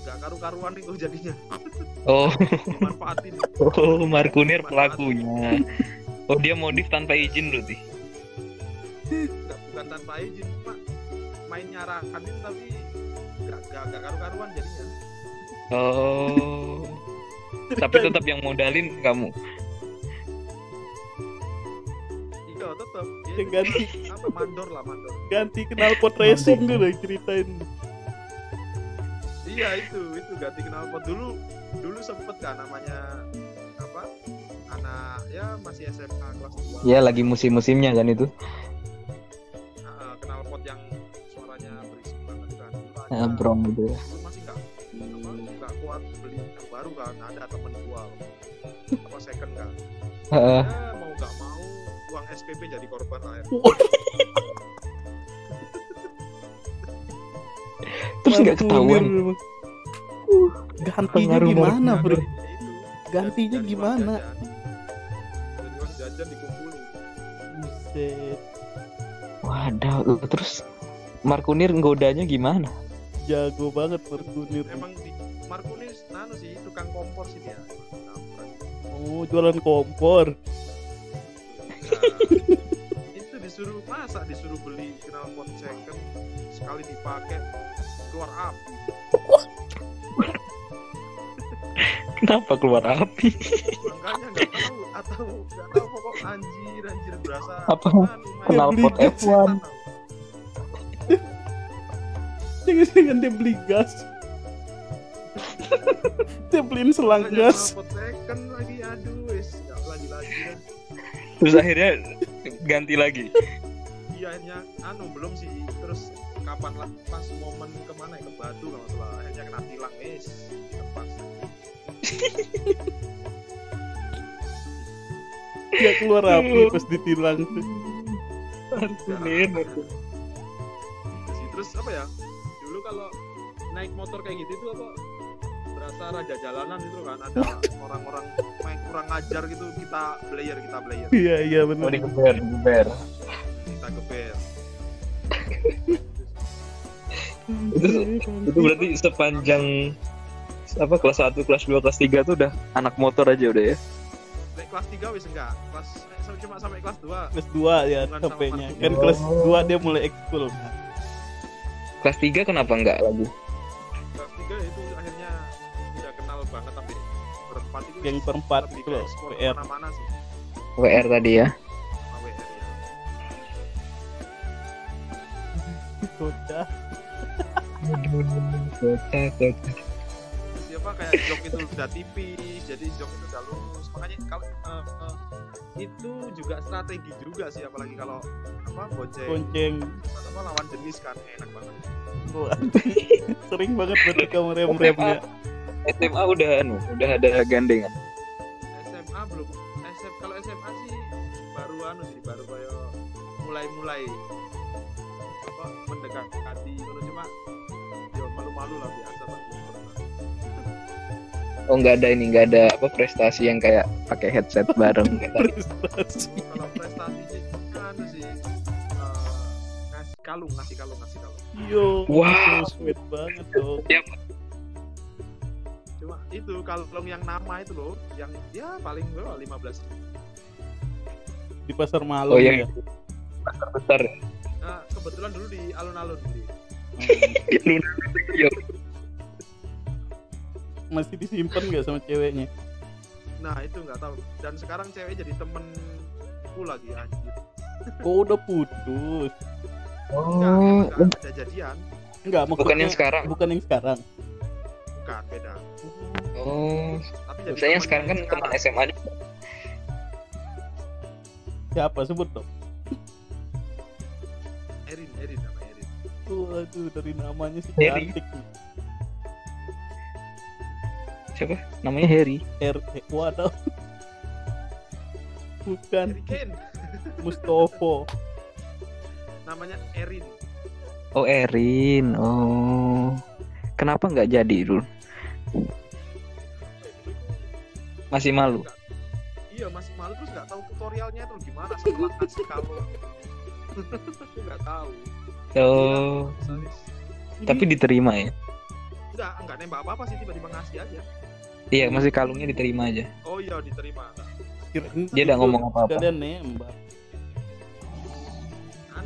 gak karu-karuan itu jadinya Oh, dimanfaatin oh Markunir pelakunya. Oh dia modif tanpa izin berarti. nggak bukan tanpa izin pak main nyaranin tapi gak, gak, gak karu-karuan jadinya Oh. Tapi tetap yang modalin kamu. iya tetep Ya, ganti apa mandor lah mandor ganti kenal pot racing dulu ceritain. iya itu itu ganti knalpot dulu dulu sempet kan namanya apa anak ya masih SMA kelas 2 Ya lagi musim-musimnya kan itu. Ada- Nah, brong gitu. ya. masih nggak nggak kuat beli yang baru kan ada temen gua apa second kan Heeh. ya mau nggak mau uang SPP jadi korban lah ya. Terus nggak ketahuan. Markunir. Gantinya gimana. Bro? Ya Gantinya gimana? uang jajan dikumpulin Buset. Waduh, terus Markunir nggodanya gimana? Jago banget Markunir. emang di Markunis nano sih tukang kompor sih dia. Oh, jualan kompor. Nah, itu disuruh masa disuruh beli knalpot second sekali dipakai keluar api Kenapa keluar api? makanya nggak tahu atau nggak tahu pokok anjir anjir berasa Apa? Knalpot setan F1. tau. Jangan-jangan dia beli gas. dia beliin selang gas. lagi aduh wis lagi lagi Terus akhirnya ganti lagi. iya akhirnya anu belum sih terus kapan lah pas momen ke mana ya ke Batu kalau salah akhirnya kena tilang wis lepas Dia keluar api pas ditilang. Gitu sih. terus apa ya kalau naik motor kayak gitu tuh apa berasa raja jalanan itu kan ada orang-orang main kurang ngajar gitu kita player kita player Iya, iya Oh benar. digeber, digeber. kita geber Itu itu berarti sepanjang apa kelas 1, kelas 2, kelas 3 tuh udah anak motor aja udah ya. naik kelas 3 wis enggak kelas cuma sampai kelas 2 kelas 2 ya. Markunir. Kan kelas 2 dia mulai ekskul. Kelas 3 kenapa enggak lagi? kelas 3 itu akhirnya udah kenal banget tapi berempat itu Yang berempat lebih itu loh, PR. mana-mana sih WR tadi ya. WR ya Kocak. Kocak, kocak. siapa kayak jok itu udah tipis jadi jok itu udah lurus makanya kalau eh, eh, itu juga strategi juga sih apalagi kalau apa bonceng Bonceng. apa lawan jenis kan enak banget Sering banget berarti kamu rem-remnya. SMA udah anu, udah ada gandengan. SMA belum SM kalau SMA sih baru anu sih baru kayak mulai-mulai apa mendekati kalau cuma ya malu-malu lah biasa pernah. Oh nggak ada ini, nggak ada apa prestasi yang kayak pakai headset bareng gitu. Prestasi. kalau prestasi kalung ngasih kalung ngasih kalung Yo, Wow. so sweet banget tuh. cuma itu kalung yang nama itu loh yang ya paling berapa 15 Di pasar malam Oh ya. yang besar. ya? nah, kebetulan dulu di alun-alun beli Luna. Iya. Masih disimpan nggak sama ceweknya? nah itu nggak tahu dan sekarang cewek jadi temenku lagi anjir Kok udah putus? Oh, enggak ada jadian Enggak, maksudnya Bukan yang sekarang. Bukan yang sekarang. bukan beda Oh, tapi jadi biasanya sekarang kan teman SMA juga. Siapa sebut dong? Erin Erin nama Erin Waduh, dari namanya sih Harry. cantik. nih. Siapa? Namanya Harry. R eh, waduh. Bukan Harry Kane Mustopo. Namanya Erin Oh, Erin. Oh. Kenapa nggak jadi dulu? Masih malu. iya masih malu terus nggak tahu tutorialnya tuh gimana setelah kasih kalau nggak tahu Oh, tapi diterima ya. enggak enggak nembak apa apa sih tiba-tiba ngasih aja Iya, masih kalungnya diterima aja. oh iya diterima Dia nggak itu ngomong apa-apa. Kalian nembak.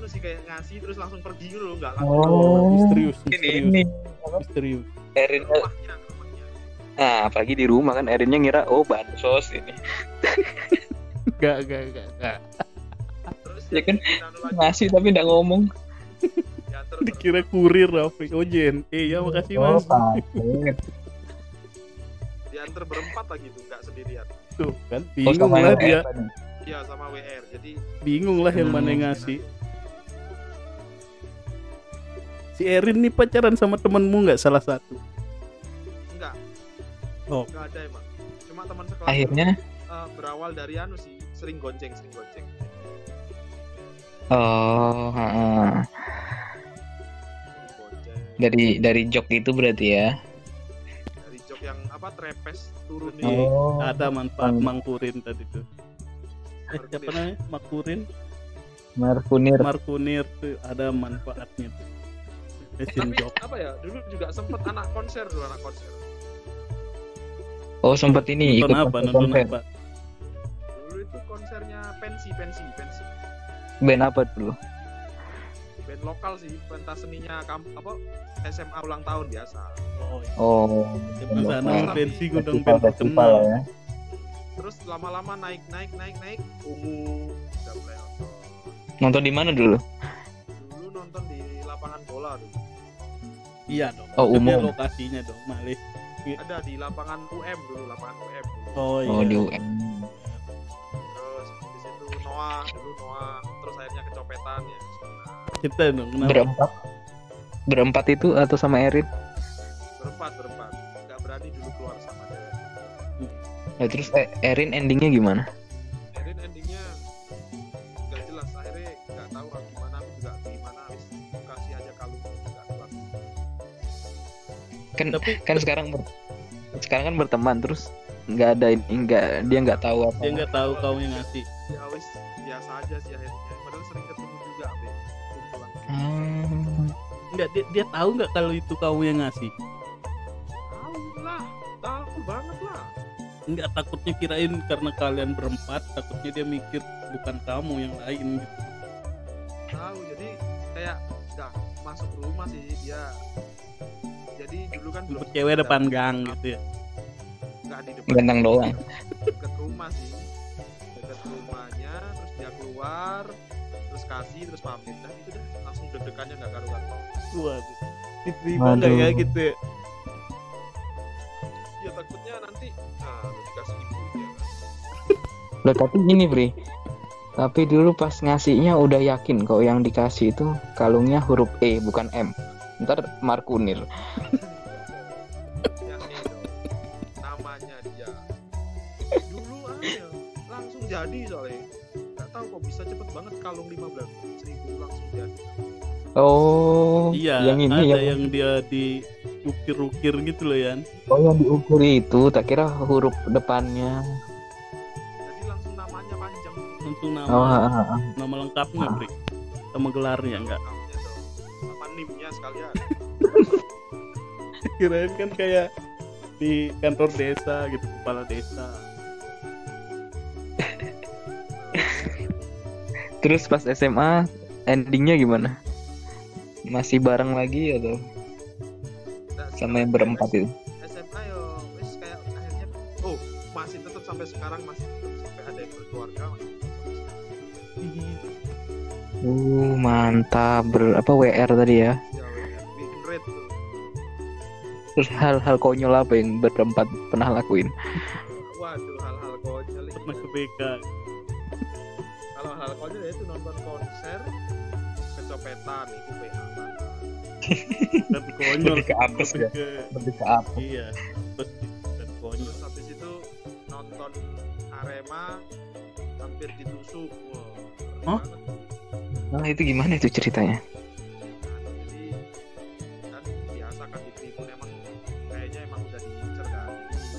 Anu sih kayak ngasih terus langsung pergi gitu loh nggak langsung Oh. Misterius, Ini misterius, ini. misterius. Erin rumahnya rumahnya Nah, apalagi di rumah kan Erinnya ngira oh bansos ini. Enggak, enggak, enggak, enggak. terus Ya kan, Ngasih tapi nggak ngomong. diantar Dikira kurir Rafi. Oh, JNE. Ya, makasih, Oh, Mas. diantar berempat lagi tuh nggak sendirian Tuh, kan Oh, bingung sama lah dia. Iya sama WR jadi Bingung lah yang mana yang Hmm. ngasih. Si Erin nih pacaran sama temenmu nggak salah satu? enggak Oh. enggak ada emang cuma teman sekelas Akhirnya eh, berawal dari anu sih sering gonceng sering gonceng oh, gonceng dari dari jok itu berarti ya. dari jok yang apa trepes turun di Oh. Ada manfaat Hmm. Mangkurin tadi tuh. Eh, siapa namanya? Makurin, Marfunir. Markunir tuh ada manfaatnya tuh. Fashion tapi job. apa ya dulu juga sempet anak konser dulu anak konser Oh, sempat ini Nonton ikut apa? konser. Nonton apa? dulu itu konsernya pensi pensi pensi Band apa dulu? band lokal sih pentas seninya kam apa SMA ulang tahun biasa Oh, iya. Oh. Tapi- pensi Festival band festival ya. terus lama-lama naik naik naik naik ungu udah mulai nonton Nonton di mana dulu? Bola dulu Iya dong. Oh, umum. lokasinya dong, Malih. ada di lapangan UM dulu lapangan UM dulu. Oh iya. Oh, di UM. terus di situ Noah dulu Noah terus akhirnya kecopetan ya Kita dong. kenapa? Berempat. Berempat itu atau sama Erin? berempat berempat nggak berani dulu keluar sama dia Ya, terus eh, Erin endingnya gimana? Kan Tapi kan sekarang ber- sekarang kan berteman terus nggak ada ini nggak dia nggak tahu apa. dia nggak tahu kau yang ngasih. ya wis biasa aja sih akhirnya padahal sering ketemu juga Abe Hmm. Enggak, dia, dia tahu nggak kalau itu kau yang ngasih? tahu lah tahu banget lah Enggak takutnya kirain karena kalian berempat, takutnya dia mikir bukan kamu yang lain gitu. tahu jadi kayak nggak masuk rumah sih dia jadi dulu kan belum cewek depan gang gitu ya. nggak di depan Ganteng doang. deket rumah sih deket rumahnya terus dia keluar terus kasih terus pamit dah gitu dah langsung deg-degannya nggak karuan Waduh. Diterima nggak ya gitu ya? ya takutnya nanti nah lu dikasih ibu ya Loh, tapi gini, Bri. Tapi dulu pas ngasihnya udah yakin kok yang dikasih itu kalungnya huruf E bukan M. Ntar Markunir. namanya dia dulu aja langsung jadi soalnya nggak tahu kok bisa cepet banget kalung 15 seribu langsung jadi Oh, Iya, yang ini ada yang, yang dia diukir-ukir gitu loh Yan. oh yang diukur itu, tak kira huruf depannya. jadi langsung namanya panjang Langsung nama Oh, ah, ah, ah. nama lengkapnya, Bri. Sama gelarnya enggak? Nimnya sekalian Kirain kan kayak di kantor desa gitu, kepala desa. Terus pas SMA endingnya gimana? Masih bareng lagi atau Nah, sama yang berempat itu? SMA yo wis kayak akhirnya oh masih tetap sampai sekarang masih Uh, mantap. Ber, apa WR tadi ya? ya Terus hal-hal konyol apa yang berempat pernah lakuin? waduh hal-hal konyol pernah ke BK kalau hal konyol ya itu nonton konser kecopetan itu PH dan konyol Lebih ke apes ya? ke- Lebih ke apa? iya apes dan konyol terus habis itu nonton Arema hampir ditusuk Hah? banget. Nah itu gimana itu ceritanya? Kan biasa kan di tribun emang kayaknya emang udah diincer Jadi,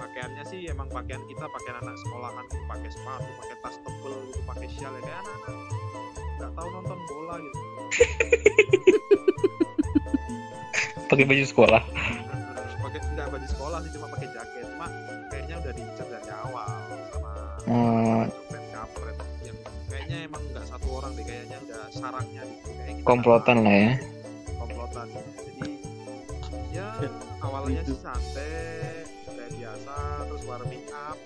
pakaiannya sih emang pakaian kita pakaian anak sekolahan pakai sepatu pakai tas tebel gitu pakai shawl ya kayak anak-anak nggak tahu nonton bola gitu Pakai baju sekolah. pakai nggak baju sekolah sih cuma pakai jaket cuma kayaknya udah diincer dari awal sama Hmm. Satu orang deh kayaknya udah sarangnya gitu kayak kita Komplotan lah ya. komplotan. Jadi ya awalnya Itu. sih santai kayak biasa terus warming up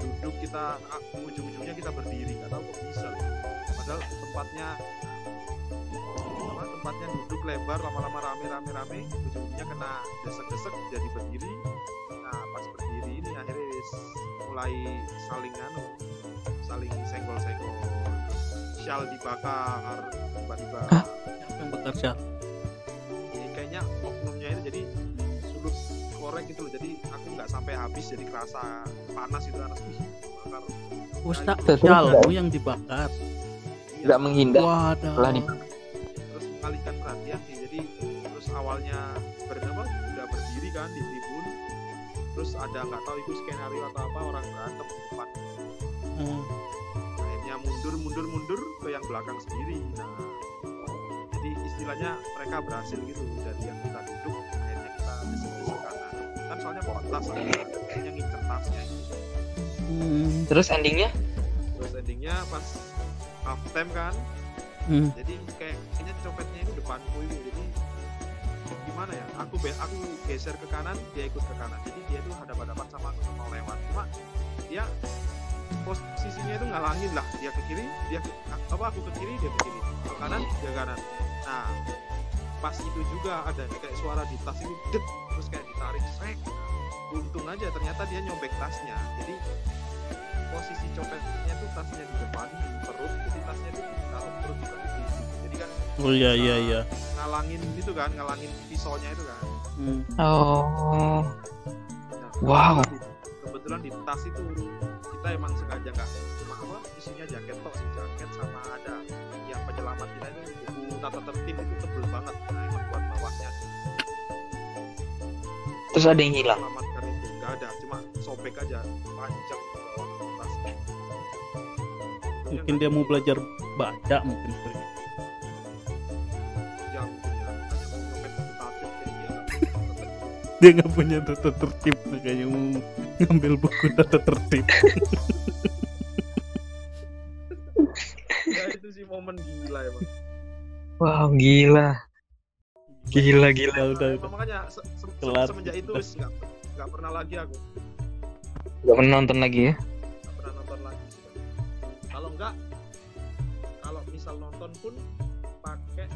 duduk kita ah, ujung-ujungnya kita berdiri nggak tahu kok bisa. Padahal tempatnya apa, tempatnya duduk lebar lama-lama rame rame rame ujungnya kena desek-desek jadi berdiri. Nah pas berdiri ini akhirnya mulai saling anu saling senggol-senggol shawl dibakar tiba-tiba. Siapa yang bakar syal ini kayaknya oknumnya itu jadi sulut korek gitu loh. Jadi aku nggak sampai habis jadi kerasa panas itu anas wih bakar Ustaz Terus syalmu enggak? yang dibakar. Iya, Nggak menghindar. waduh. Setelah di- terus mengalihkan perhatian sih. Jadi terus awalnya bernama udah berdiri kan di tribun. Terus ada nggak tahu itu skenario atau apa orang berantem di depan. Hmm. Akhirnya mundur mundur mundur ke yang belakang sendiri nah jadi istilahnya mereka berhasil gitu dari yang kita duduk akhirnya kita desek-desek kanan kan soalnya bawa tas akhirnya ngincer tasnya gitu. Hmm. Terus endingnya? terus endingnya pas half time kan Hmm. jadi kayak kayaknya copetnya itu depanku itu jadi gimana ya aku aku geser ke kanan dia ikut ke kanan jadi dia tuh hadap hadapan sama aku mau lewat cuma dia posisinya itu ngalangin lah. Dia ke kiri dia ke, apa aku ke kiri dia ke kiri. Ke kanan dia kanan. Nah pas itu juga ada kayak suara di tas itu det terus kayak ditarik srek. Untung aja ternyata dia nyobek tasnya. Jadi posisi copetnya tuh tasnya di depan di perut jadi tasnya tuh ditaruh perut bukan di sisi jadi kan oh iya iya iya. ngalangin itu kan ngalangin pisaunya itu kan. Hmm. Oh. Nah, Wow. kebetulan di tas itu kita emang sengaja nggak cuma apa isinya jaket tok sih jaket sama ada yang penyelamat kita itu buku tata tertib itu tebel banget nah emang buat bawahnya Terus ada yang hilang. selamatkan itu nggak ada cuma sobek aja panjang tas mungkin dia mau belajar baca mungkin. Dia nggak punya tata tertib makanya mau ngambil buku tata tertib ya itu sih momen gila emang Wow, gila. Gila, gila. udah udah, Emang udah. makanya se- se- Kelar. semenjak itu wis nggak nggak pernah lagi aku Gak pernah nonton lagi ya? nggak pernah nonton lagi kalau enggak kalau misal nonton pun pakai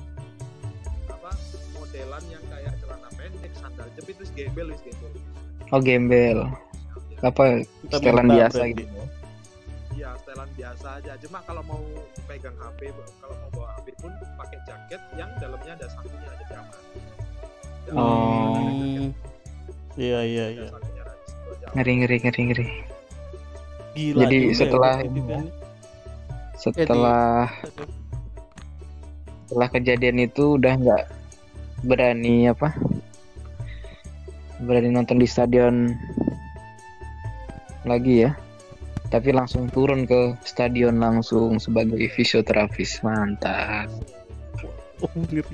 apa modelan yang kayak celana pendek sandal jepit terus gembel wis gembel Oh, gembel. Apa Kita setelan biasa berarti. gitu. iya setelan biasa aja cuma kalau mau pegang HP kalau mau bawa HP pun pakai jaket yang dalamnya ada sakunya aja di aman Jangan Oh. ada iya iya ada iya ada. Ngeri, ngeri, ngeri, ngeri. gila Jadi juga ya, setelah- gitu kan. Setelah setelah kejadian itu udah nggak berani apa? Berani nonton di stadion lagi ya. Tapi langsung turun ke stadion langsung sebagai fisioterapis. Mantap. oh ngeri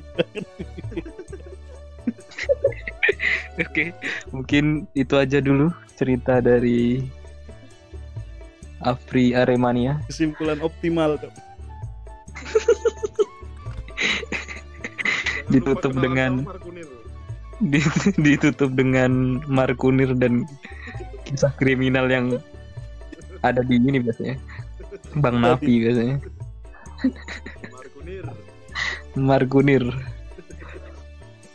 Oke, mungkin itu aja dulu cerita dari Afri Aremania. kesimpulan optimal tuh. Ditutup dengan- ditutup dengan Markunir dan kisah kriminal yang ada di ini biasanya. Bang Napi biasanya. Markunir Markunir.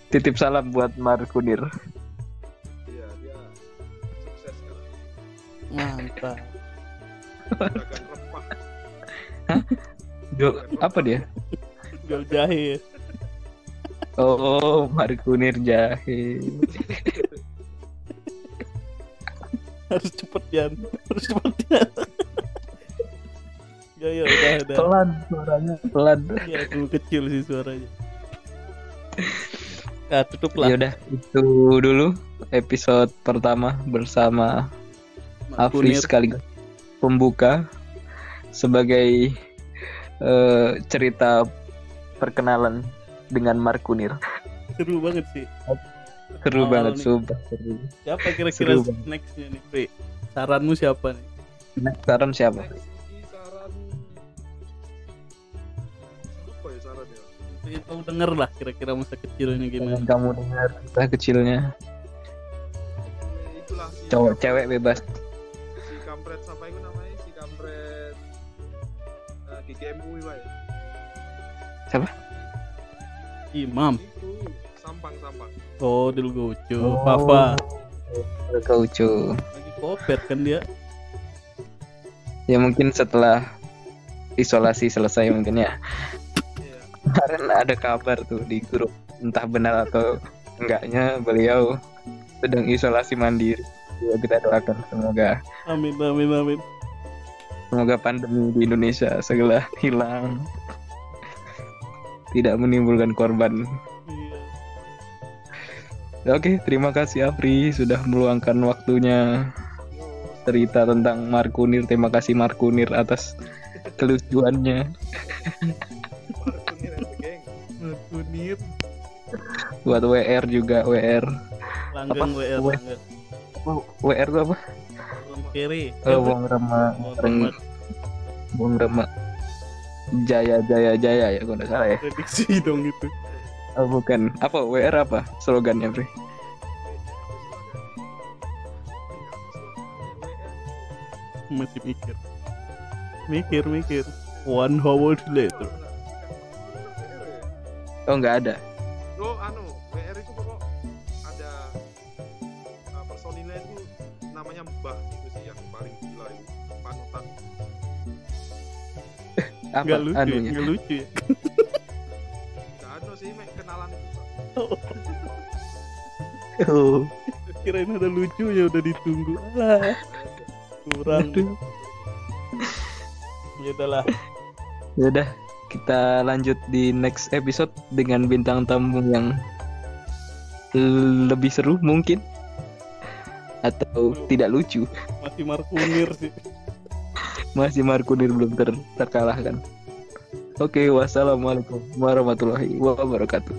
Titip salam buat Markunir. Iya, dia sukses sekarang. Mantap. Rempah. Jual apa dia? Jual jahe. Oh, Markunir jahe. Harus cepet Jan. Harus cepet Jan. ya ya udah udah. Pelan suaranya, pelan. Ya terlalu kecil sih suaranya. Nah, tutup lah. Ya udah, itu dulu episode pertama bersama Afri sekaligus pembuka sebagai eh, cerita perkenalan dengan Markunir. Seru banget sih. Seru Awal banget, nih. sumpah seru. Siapa kira-kira nextnya nih, Pri? Saranmu siapa nih? Next saran siapa? Next saran ya saran ya? Pengen tahu denger lah kira-kira masa kecilnya gimana. kamu dengar kisah kecilnya itulah si cowok cewek bebas. si kampret siapa itu namanya si kampret uh, GGMU Pak. Imam. Itu sampang sampang. Oh, dulu gocu. Oh. Papa. Kaucu. Lagi koper kan dia. Ya mungkin setelah isolasi selesai mungkin ya. Iya. Kemarin ada kabar tuh di grup entah benar atau enggaknya beliau sedang isolasi mandiri. Ya, kita doakan semoga Amin amin amin. semoga pandemi di Indonesia segera hilang. Tidak menimbulkan korban. Oke, terima kasih Afri sudah meluangkan waktunya cerita tentang Markunir. Terima kasih Markunir atas kelucuannya. Markunir and the gang. Kunir. Buat WR juga WR. Langgang Apa? WR. Langgang. WR itu apa? Orang kiri. Oh, Wong Rema, Wong Rema. Wong Rema. Jaya Jaya Jaya ya, kalau nggak salah ya. Prediksi dong itu. Oh, bukan. Apa WR apa slogannya, Fri? Masih mikir. Mikir mikir. One hour later. Oh, nggak ada. Lo anu, WR itu pokok ada uh, personilnya itu namanya Mbah itu sih yang paling gila itu panutan. Apa Enggak lucu, ya, anunya? nggak lucu ya. Oh. Kirain ada lucunya udah ditunggu. Alah, kurang. Aduh. Ya udahlah. Ya udah, kita lanjut di next episode dengan bintang tamu yang lebih seru mungkin atau tidak lucu. Masih Markunir sih. Masih Markunir belum ter terkalahkan. Oke, wassalamualaikum warahmatullahi wabarakatuh.